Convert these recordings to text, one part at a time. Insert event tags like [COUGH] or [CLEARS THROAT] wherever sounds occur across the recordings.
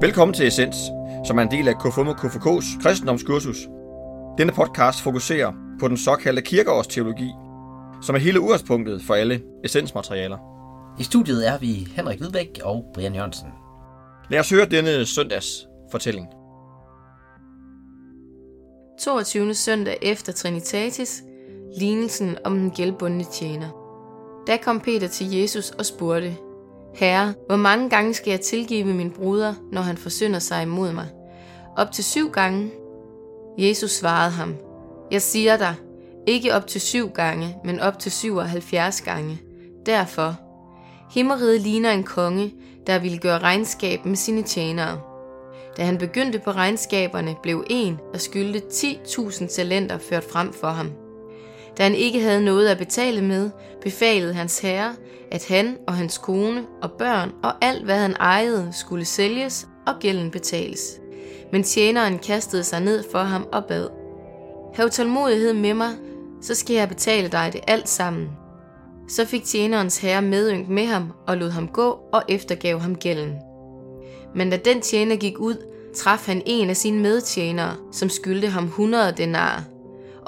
Velkommen til Essens, som er en del af KFUM og KFK's kristendomskursus. Denne podcast fokuserer på den såkaldte kirkeårsteologi, som er hele udgangspunktet for alle essensmaterialer. I studiet er vi Henrik Hvidbæk og Brian Jørgensen. Lad os høre denne søndags fortælling. 22. søndag efter Trinitatis, lignelsen om den gældbundne tjener. Da kom Peter til Jesus og spurgte, Herre, hvor mange gange skal jeg tilgive min bruder, når han forsynder sig imod mig? Op til syv gange? Jesus svarede ham, Jeg siger dig, ikke op til syv gange, men op til 77 gange. Derfor, Himmeriget ligner en konge, der ville gøre regnskab med sine tjenere. Da han begyndte på regnskaberne, blev en, der skyldte 10.000 talenter ført frem for ham. Da han ikke havde noget at betale med, befalede hans herre, at han og hans kone og børn og alt, hvad han ejede, skulle sælges og gælden betales. Men tjeneren kastede sig ned for ham og bad. Hav tålmodighed med mig, så skal jeg betale dig det alt sammen. Så fik tjenerens herre medynk med ham og lod ham gå og eftergav ham gælden. Men da den tjener gik ud, traf han en af sine medtjenere, som skyldte ham 100 denar.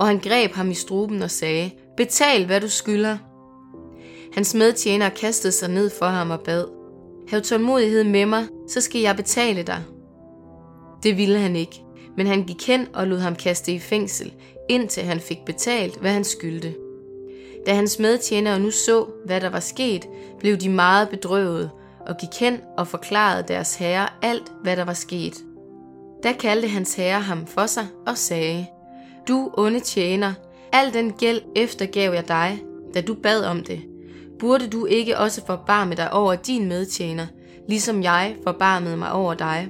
Og han greb ham i struben og sagde, betal hvad du skylder. Hans medtjenere kastede sig ned for ham og bad, hav tålmodighed med mig, så skal jeg betale dig. Det ville han ikke, men han gik hen og lod ham kaste i fængsel, indtil han fik betalt, hvad han skyldte. Da hans medtjenere nu så, hvad der var sket, blev de meget bedrøvet og gik hen og forklarede deres herre alt, hvad der var sket. Da kaldte hans herre ham for sig og sagde, du onde tjener, al den gæld eftergav jeg dig, da du bad om det. Burde du ikke også forbarme dig over din medtjener, ligesom jeg forbarmede mig over dig?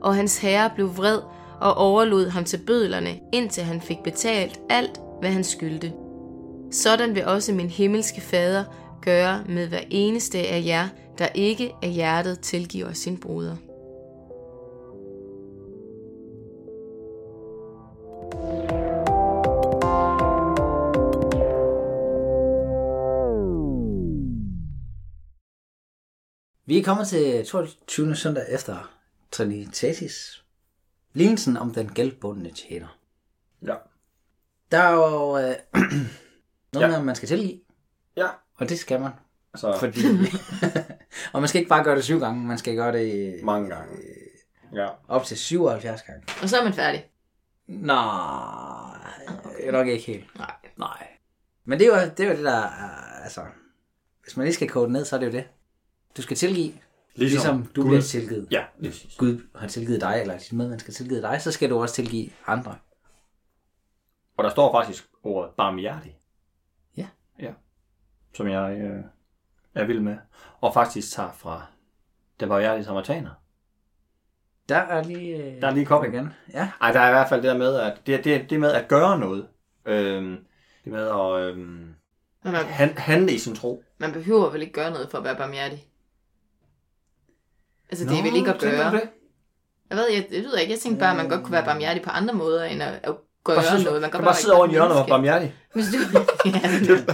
Og hans herre blev vred og overlod ham til bødlerne, indtil han fik betalt alt, hvad han skyldte. Sådan vil også min himmelske fader gøre med hver eneste af jer, der ikke af hjertet tilgiver sin bruder. Vi er kommet til 22. søndag efter Trinitatis. Lignelsen om den gældbundne tjener. Ja. Der er jo øh, [CLEARS THROAT] noget Ja. med, man skal tilgive, Ja. og det skal man. Så Fordi, [LAUGHS] og man skal ikke bare gøre det syv gange, man skal gøre det mange gange. Ja. op til 77 gange. Og så er man færdig. Nej, okay. nok ikke helt. Nej. Nej. Men det er jo det, er jo det der, er, altså, hvis man lige skal kode det ned, så er det jo det. Du skal tilgive, ligesom, ligesom du Gud- bliver tilgivet. Ja, præcis. Gud har tilgivet dig, eller dit medmenneske har tilgivet dig, så skal du også tilgive andre. Og der står faktisk ordet barmhjertig. Ja. Ja. Som jeg øh, er vild med. Og faktisk tager fra den barmhjertige samaritaner. Der er lige... øh, Der er lige kommet. igen. Ja. Ej, der er i hvert fald det der med, at det, det, det med at gøre noget. Øhm, det med at øhm, Men man, han, handle i sin tro. man behøver vel ikke gøre noget for at være barmhjertig? Altså, det er Nå, vel ikke at gøre. det? Jeg ved, jeg, jeg ved ikke, jeg tænkte bare, at man godt kunne være barmhjertig på andre måder, end at, at gøre Bare sidde, noget. Man man kan kan bare sidde over i hjørnet og være barmhjertig. [LAUGHS] Hvis du... [LAUGHS] ja,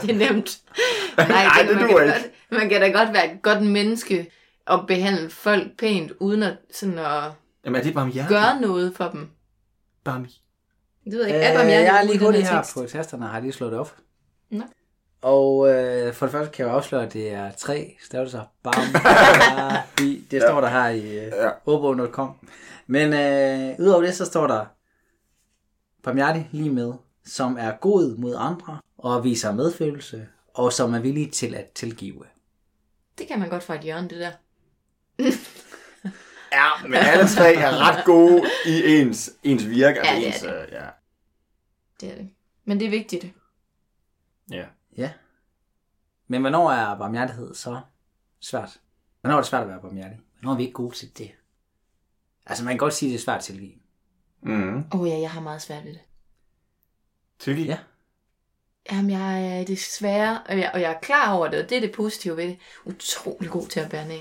det er nemt. [LAUGHS] Nej, Nej, det man duer kan ikke. Godt, man kan da godt være et godt menneske og behandle folk pænt, uden at, sådan at Jamen er det barmhjertig? gøre noget for dem. Barmi. Det ved jeg Øh, ikke. Er barmhjertig jeg er ude i lige hurtigt her på tasterne, har jeg lige slået det op. Nå. Og øh, for det første kan jeg afsløre, at det er tre stavelser. Barmhjertig. [LAUGHS] Det står der her i øh, Ja. ordbogen.com. Men øh, udover det, så står der barmhjertig lige med, som er god mod andre og viser medfølelse, og som er villig til at tilgive. Det kan man godt fra et hjørne, det der. Ja, men alle tre er ret gode i ens, ens virke. Ja, det er ens, det. øh, ja. Det er det. Men det er vigtigt. ja. Ja. Men hvornår er barmhjertighed så svært? Hvornår er det svært at være barmhjertig? Hvornår er vi ikke gode til det? Altså, man kan godt sige, at det er svært at tilgive. Mm. Åh oh, ja, jeg har meget svært ved det. Tilgiv. Ja. Jamen, jeg er desværre, og jeg, og jeg er klar over det, og det er det positive ved det, utrolig god til at bære ned.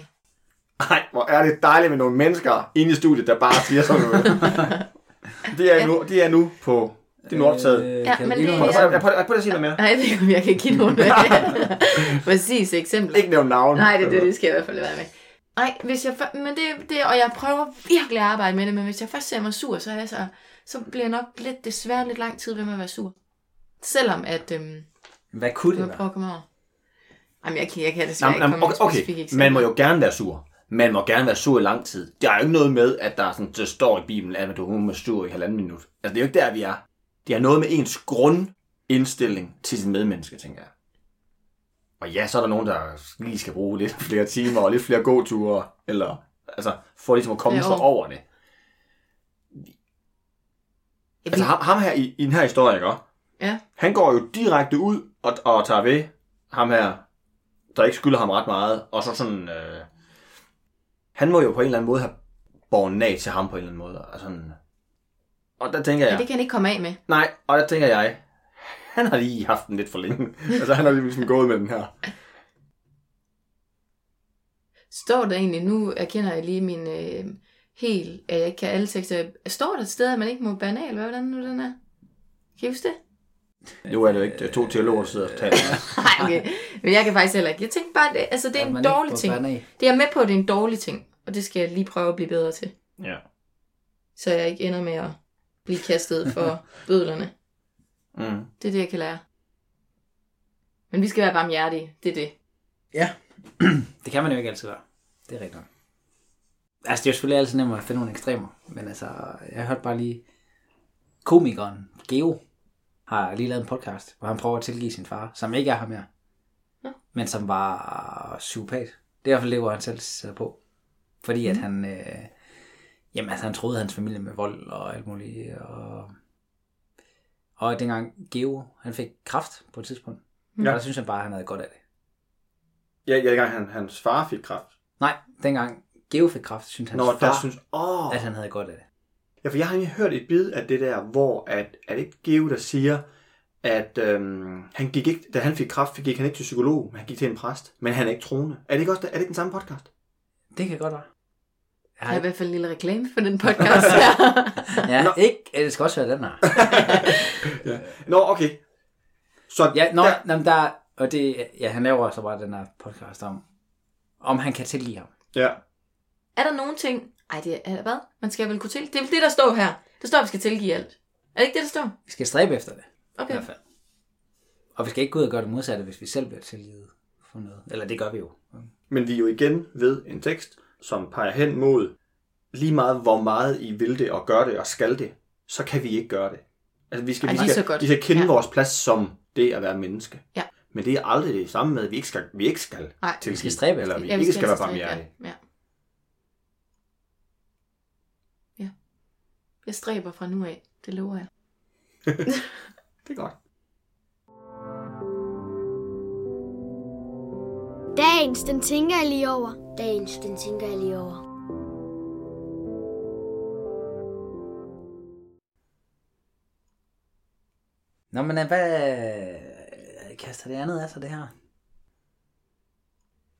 Ej, hvor er det dejligt med nogle mennesker inde i studiet, der bare siger sådan noget. [LAUGHS] det, er nu, det er nu på... Det er nu optaget. Øh, Ja, men det- nogle Prøv, eksempler? prøv, prøv, prøv at sige noget mere. Nej, jeg ved ikke, om jeg kan give nogen [LAUGHS] præcis eksempler. Ikke nævne navn. Nej, det, det, det skal jeg i hvert fald være med. Nej, hvis jeg, men det, det, og jeg prøver virkelig at arbejde med det, men hvis jeg først ser mig sur, så, er jeg så, så bliver jeg nok lidt, desværre lidt lang tid ved med at være sur. Selvom at, øhm, Hvad kunne jeg det være? prøve at komme over. Jamen, jeg kan, jeg kan desværre Jamen, ikke komme okay, okay. man må jo gerne være sur. Man må gerne være sur i lang tid. Der er jo ikke noget med, at der, er sådan, der står i Bibelen, at du må være sur i halvanden minut. Altså, det er jo ikke der, vi er. Det er noget med ens grundindstilling til sin medmenneske, tænker jeg. Og ja, så er der nogen, der lige skal bruge lidt flere timer og lidt flere gåture, eller altså, for ligesom at komme Jo. sig over det. Altså ham, ham her i, i den her historie, ikke? Ja. Han går jo direkte ud og, og tager ved ham her, der ikke skylder ham ret meget, og så sådan... Øh, han må jo på en eller anden måde have borgen af til ham på en eller anden måde. Og, sådan, og der tænker jeg... Ja, det kan han ikke komme af med. Nej, og der tænker jeg, han har lige haft den lidt for længe. [LAUGHS] altså han har lige ligesom gået med den her. Står der egentlig, nu erkender jeg lige min øh, helt, at jeg ikke kan alle tekster. Står der et sted, at man ikke må banal? Hvad hvordan nu den er? Kan I huske det? Nu er det jo ikke to teologer, der sidder og taler. [LAUGHS] Nej, okay. Men jeg kan faktisk heller ikke. Jeg tænkte bare, det, altså det er en dårlig ting. Det er med på, at det er en dårlig ting. Og det skal jeg lige prøve at blive bedre til. ja. Så jeg ikke ender med at blive kastet for bødlerne. [LAUGHS] Mm. Det er det, jeg kan lære. Men vi skal være barmhjertige. Det er det. Ja, [CLEARS THROAT] det kan man jo ikke altid være. Det er rigtigt. Altså, det er jo selvfølgelig altid nemmere at finde nogle ekstremer. Men altså, jeg hørte bare lige... Komikeren Geo har lige lavet en podcast, hvor han prøver at tilgive sin far, som ikke er ham mere. Ja. Men som var psykopat. Det er i hvert fald det, hvor han selv sidder på. Fordi at han... Øh, jamen, altså, han troede hans familie med vold og alt muligt. Og, og dengang Geo, han fik kraft på et tidspunkt. Ja. Ja. Og der synes han bare, at han havde godt af det. Ja, ja, dengang han, hans far fik kræft. Nej, dengang Geo fik kraft, synes hans Nå, far, der synes, åh. at han havde godt af det. Ja, for jeg har egentlig hørt et bid af det der, hvor at, er det ikke Geo, der siger, at øhm, han gik ikke, da han fik kræft, gik han ikke til psykolog, men han gik til en præst. Men han er ikke troende. Er det ikke, også, er det ikke den samme podcast? Det kan godt være. Jeg har i hvert fald en lille reklame for den podcast her. [LAUGHS] Ja, Nå. ikke, det skal også være den her. [LAUGHS] Nå, okay. Så Ja, nå, der, der... Jamen, der, og det, ja, han laver så bare den her podcast om, om han kan tilgive ham. ja. er der nogen ting... Ej, det er hvad? Man skal vel kunne til... Det er vel det, der står her. Der står, at vi skal tilgive alt. Er det ikke det, der står? Vi skal stræbe efter det, i Okay. hvert fald. Og vi skal ikke gå ud og gøre det modsatte, hvis vi selv bliver tilgivet for noget. Eller det gør vi jo. Men vi er jo igen ved en tekst, som peger hen mod lige meget, hvor meget I vil det og gør det og skal det, så kan vi ikke gøre det. Altså, vi skal, Ej, vi skal, godt. vi skal kende Ja. vores plads som det at være menneske. Ja. Men det er aldrig det samme med, at vi ikke skal, vi ikke skal Nej, tilgive, skal stræbe eller vi Ja, vi ikke skal være altså stræbe, barmhjertige. Ja. ja. Ja. Jeg stræber fra nu af. Det lover jeg. [LAUGHS] Det er godt. Dagens, den tænker jeg lige over. Dagens, den tænker jeg lige over. Nå, men øh, hvad kaster det andet af sig, det her?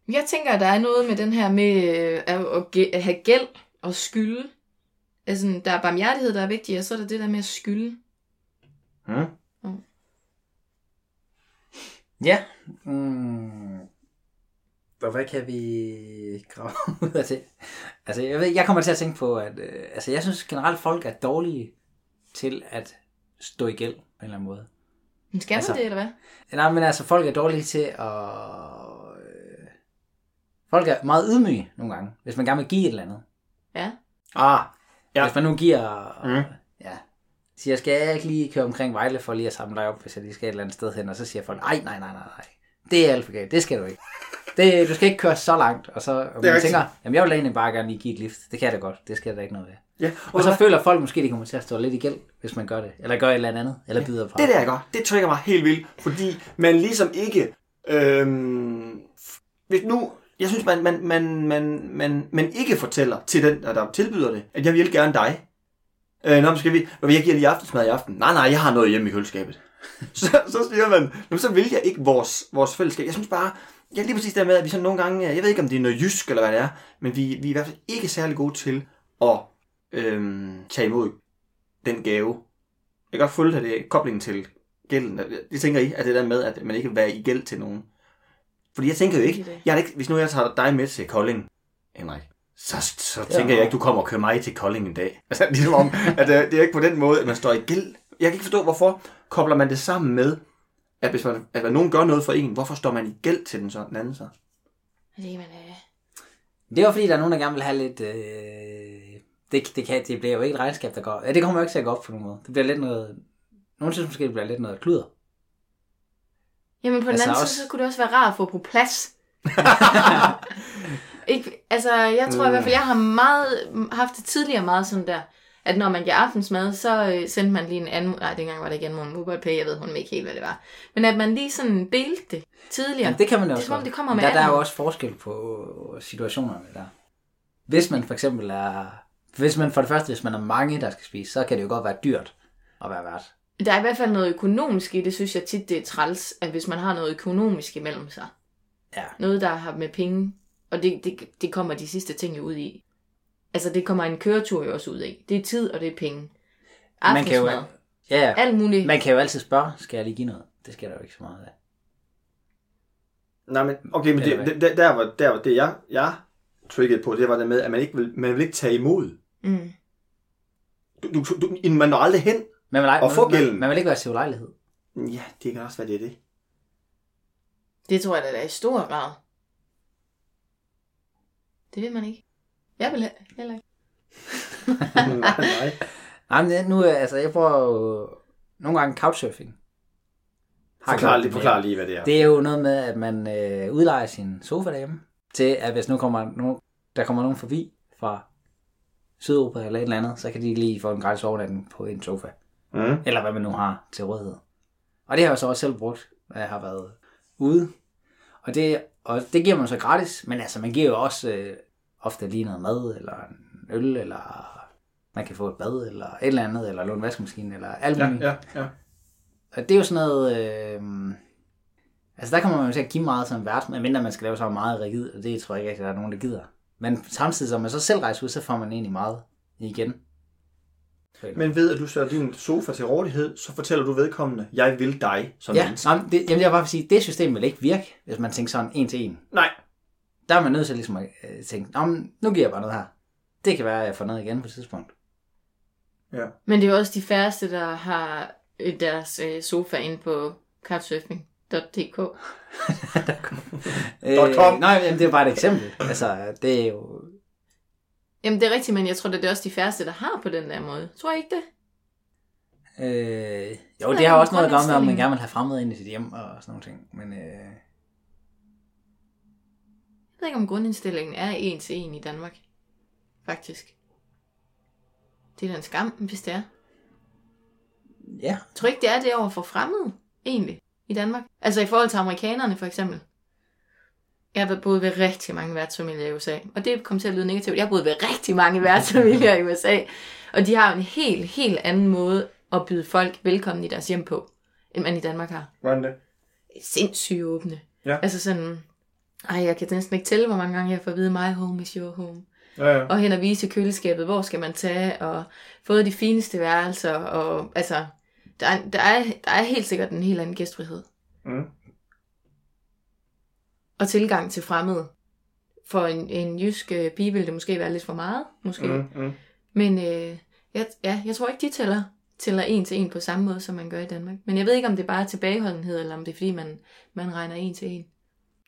Jeg tænker, at der er noget med den her med øh, at, have gæld og skylde. Altså, der er barmhjertighed, der er vigtigt, og så er der det der med at skylde. Hmm? Ja. Mm. Og hvad kan vi grave [LAUGHS] ud af det? Altså, jeg, ved, jeg kommer til at tænke på, at øh, altså, jeg synes generelt, folk er dårlige til at stå i gæld på en eller anden måde. Men skal Altså- man det, eller hvad? Nej, men altså, folk er dårlige til at... Øh, folk er meget ydmyge nogle gange, hvis man gerne vil give et eller andet. Ja. Ah, Ja. Ja. Hvis man nu giver... Mm. Ja. Siger, skal jeg ikke lige køre omkring Vejle for lige at samle dig op, hvis jeg lige skal et eller andet sted hen? Og så siger folk, nej, nej, nej, nej, nej. Det er alt for galt. Det skal du ikke. Det, du skal ikke køre så langt. Og så og man rigtigt. tænker, jamen jeg vil egentlig bare gerne lige give et lift. Det kan jeg da godt. Det skal da ikke noget ved. ja. Og så føler folk måske, de kommer til at stå lidt i gæld, hvis man gør det. Eller gør et eller andet. Eller byder fra. Det der, jeg gør, det trigger mig helt vildt, fordi man ligesom ikke... Øhm, hvis nu... Jeg synes, man, man, man, man, man, man ikke fortæller til den, der, der tilbyder det, at jeg vil gerne dig. Øh, nå, men skal vi... Jeg giver lige aftensmad i aften. Nej, nej, jeg har noget hjemme i køleskabet. [LAUGHS] så, så siger man, "Nå, så vil jeg ikke vores, vores fællesskab. Jeg synes bare, ja, lige præcis der med, at vi sådan nogle gange, jeg ved ikke, om det er noget jysk eller hvad det er, men vi, vi er i hvert fald ikke særlig gode til at øhm, tage imod den gave. Jeg kan godt følge, at det koblingen til gælden. Det tænker I, at det der med, at man ikke vil være i gæld til nogen. Fordi jeg tænker jo ikke, jeg er ikke hvis nu jeg tager dig med til Kolding Henrik, så, så tænker jeg ikke, du kommer og kører mig til Kolding en dag. Altså, ligesom om, at øh, det er ikke på den måde, at man står i gæld. Jeg kan ikke forstå, hvorfor kobler man det sammen med, at hvis man, at nogen gør noget for en, hvorfor står man i gæld til den, så, den anden så? Fordi man, øh, Det var fordi, der er nogen, der gerne vil have lidt... Øh... Det, det, kan, det bliver jo ikke et regnskab, der går... Ja, det kommer jo ikke til at gå op på nogen måde. Det bliver lidt noget... Nogle synes måske, det bliver lidt noget kludder. Jamen på den Altså anden også- side, så kunne det også være rart at få på plads. [LAUGHS] ikke, altså, jeg tror i hvert fald, jeg har meget, haft det tidligere meget sådan der, at når man giver aftensmad, så øh, sendte man lige en anden, nej, dengang var det igen en mobile pay, jeg ved hun ikke helt, hvad det var. Men at man lige sådan delte det tidligere. Ja, det kan man jo det også som om, godt. det kommer Men med der, der er jo også forskel på situationerne der. Hvis man for eksempel er... Hvis man for det første, hvis man er mange, der skal spise, så kan det jo godt være dyrt at være vært. Der er i hvert fald noget økonomisk i det, synes jeg tit, det er træls, at hvis man har noget økonomisk imellem sig. Ja. Noget, der har med penge, og det, det, det kommer de sidste ting jo ud i. Altså, det kommer en køretur jo også ud i. Det er tid, og det er penge. Man kan jo, Aftensmad. ja, ja. Alt muligt. Man kan jo altid spørge, skal jeg lige give noget? Det skal der jo ikke så meget af. Nej, men okay, men Eller det, det, der, der, var, der var det, jeg, jeg triggede på, det var det med, at man ikke vil, man vil ikke tage imod. Mm. Du, du, du, man når aldrig hen. Man vil, Og få man, gælden. man, man vil ikke være til ulejlighed. Ja, det kan også være, det er det. Det tror jeg da, der er i stor grad. Det vil man ikke. Jeg vil he- heller ikke. nej, [LAUGHS] nej. Nej, men nu, altså, jeg prøver jo nogle gange couchsurfing. Har Forklar, lige, det forklar lige, hvad det er. Det er jo noget med, at man øh, udlejer sin sofa derhjemme, til at hvis nu kommer nogen, der kommer nogen forbi fra Sydeuropa eller et eller andet, så kan de lige få en gratis overnatning på en sofa. Mm. Eller hvad man nu har til rådighed. Og det har jeg så også selv brugt, når jeg har været ude. Og det, og det giver man så gratis, men altså man giver jo også øh, ofte lige noget mad, eller en øl, eller man kan få et bad, eller et eller andet, eller låne vaskemaskine, eller alt Ja, muligt. ja, ja. Og det er jo sådan noget... Øh, altså der kommer man jo til at give meget som vært, medmindre man skal lave så meget rigid, og det tror jeg ikke, at der er nogen, der gider. Men samtidig, som man så selv rejser ud, så får man egentlig meget igen. Men ved at du sætter din sofa til rådighed, så fortæller du vedkommende, jeg vil dig som Ja, menneske. men det, jamen jeg vil bare sige, det system vil ikke virke, hvis man tænker sådan en til en. Nej. Der er man nødt til ligesom at øh, tænke, Nå, men nu giver jeg bare noget her. Det kan være, at jeg får noget igen på et tidspunkt. Ja. Men det er jo også de færreste, der har øh, deres øh, sofa inde på couchsurfing.dk. [LAUGHS] [LAUGHS] Øh, com. nej, jamen, det er bare et eksempel. Altså, det er jo... Jamen, det er rigtigt, men jeg tror, det er også de færreste, der har på den der måde. Tror jeg ikke det? Øh, jo, det har også noget at gøre med, om man gerne vil have fremmede ind i sit hjem og sådan nogle ting. Men øh, ved ikke, om grundindstillingen er en til en i Danmark. Faktisk. Det er da en skam, hvis det er. ja, Jeg tror ikke, det er det over for fremmede, egentlig, i Danmark. Altså i forhold til amerikanerne, for eksempel. Jeg har boet ved rigtig mange værtsfamilier i USA, og det kom til at lyde negativt. Jeg har boet ved rigtig mange værtsfamilier i USA, og de har jo en helt, helt anden måde at byde folk velkommen i deres hjem på, end man i Danmark har. Hvordan det? Sindssygt åbne. Ja. Altså sådan, ej, jeg kan næsten ikke tælle, hvor mange gange jeg får at vide, my home is your home Ja, ja. og hen og vise køleskabet, hvor skal man tage, og fået de fineste værelser, og altså, der er, der er, der er helt sikkert en helt anden gæstfrihed. Mm. Og tilgang til fremmede. For en, en jysk øh, pige vil det måske være lidt for meget, måske. Mm. Mm. Men øh, jeg, ja, jeg tror ikke, de tæller, tæller en til en på samme måde, som man gør i Danmark. Men jeg ved ikke, om det er bare tilbageholdenhed, eller om det er, fordi man, man regner en til en.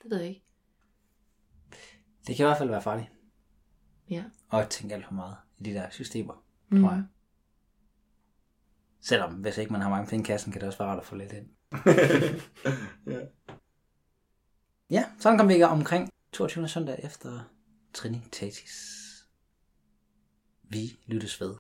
Det ved jeg ikke. Det kan i hvert fald være farligt. Ja. Og at tænke alt for meget i de der systemer, Mm. tror jeg. Selvom, hvis ikke man har mange penge i kassen, kan det også være rart at få lidt ind. [LAUGHS] Ja. Ja, sådan kom vi omkring 22. søndag efter Trinitatis. Vi lyttes ved.